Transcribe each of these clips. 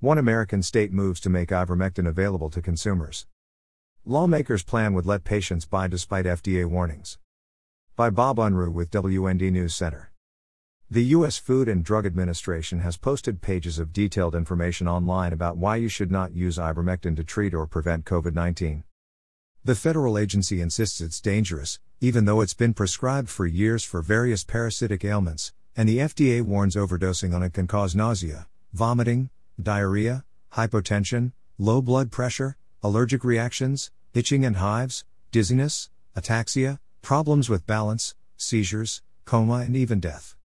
One American state moves to make ivermectin available to consumers. Lawmakers' plan would let patients buy despite FDA warnings. By Bob Unruh with WND News Center. The U.S. Food and Drug Administration has posted pages of detailed information online about why you should not use ivermectin to treat or prevent COVID 19. The federal agency insists it's dangerous, even though it's been prescribed for years for various parasitic ailments, and the FDA warns overdosing on it can cause nausea, vomiting, diarrhea, hypotension, low blood pressure, allergic reactions, itching and hives, dizziness, ataxia, problems with balance, seizures, coma, and even death.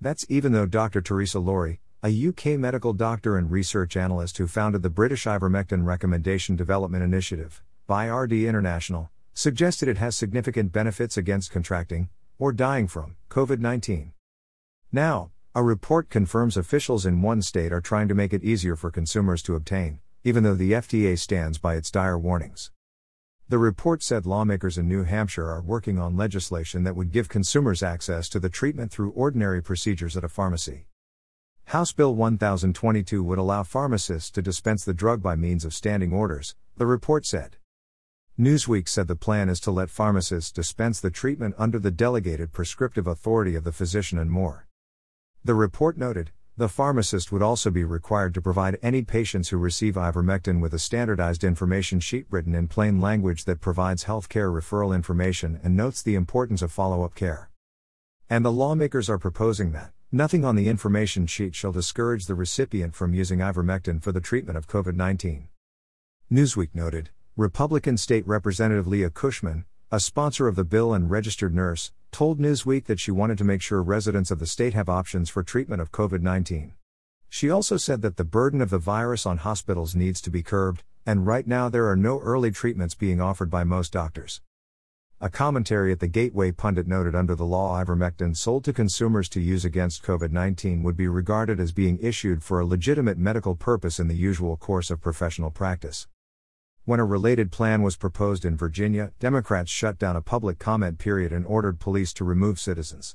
That's even though Dr. Teresa Lawrie, a UK medical doctor and research analyst who founded the British Ivermectin Recommendation Development Initiative, BIRD International, suggested it has significant benefits against contracting, or dying from, COVID 19. Now, a report confirms officials in one state are trying to make it easier for consumers to obtain, even though the FDA stands by its dire warnings. The report said lawmakers in New Hampshire are working on legislation that would give consumers access to the treatment through ordinary procedures at a pharmacy. House Bill 1022 would allow pharmacists to dispense the drug by means of standing orders, the report said. Newsweek said the plan is to let pharmacists dispense the treatment under the delegated prescriptive authority of the physician and more. The report noted the pharmacist would also be required to provide any patients who receive ivermectin with a standardized information sheet written in plain language that provides healthcare referral information and notes the importance of follow up care. And the lawmakers are proposing that nothing on the information sheet shall discourage the recipient from using ivermectin for the treatment of COVID 19. Newsweek noted Republican State Representative Leah Cushman, a sponsor of the bill and registered nurse, told Newsweek that she wanted to make sure residents of the state have options for treatment of COVID 19. She also said that the burden of the virus on hospitals needs to be curbed, and right now there are no early treatments being offered by most doctors. A commentary at the Gateway pundit noted under the law ivermectin sold to consumers to use against COVID 19 would be regarded as being issued for a legitimate medical purpose in the usual course of professional practice. When a related plan was proposed in Virginia, Democrats shut down a public comment period and ordered police to remove citizens.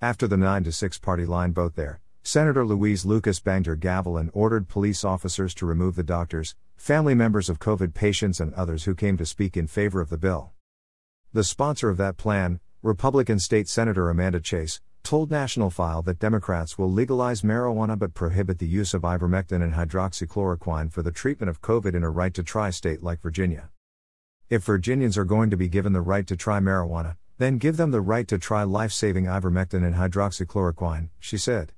After the 9 to 6 party line vote there, Senator Louise Lucas banged her gavel and ordered police officers to remove the doctors, family members of COVID patients, and others who came to speak in favor of the bill. The sponsor of that plan, Republican State Senator Amanda Chase, told National File that Democrats will legalize marijuana but prohibit the use of ivermectin and hydroxychloroquine for the treatment of COVID in a right to try state like Virginia. If Virginians are going to be given the right to try marijuana, then give them the right to try life saving ivermectin and hydroxychloroquine, she said.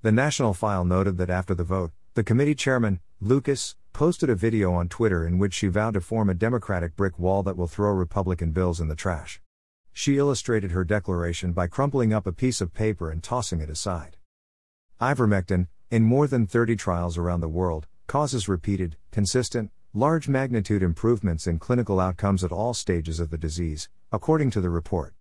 The National File noted that after the vote, the committee chairman, Lucas, posted a video on Twitter in which she vowed to form a Democratic brick wall that will throw Republican bills in the trash. She illustrated her declaration by crumpling up a piece of paper and tossing it aside. Ivermectin, in more than 30 trials around the world, causes repeated, consistent, large magnitude improvements in clinical outcomes at all stages of the disease, according to the report.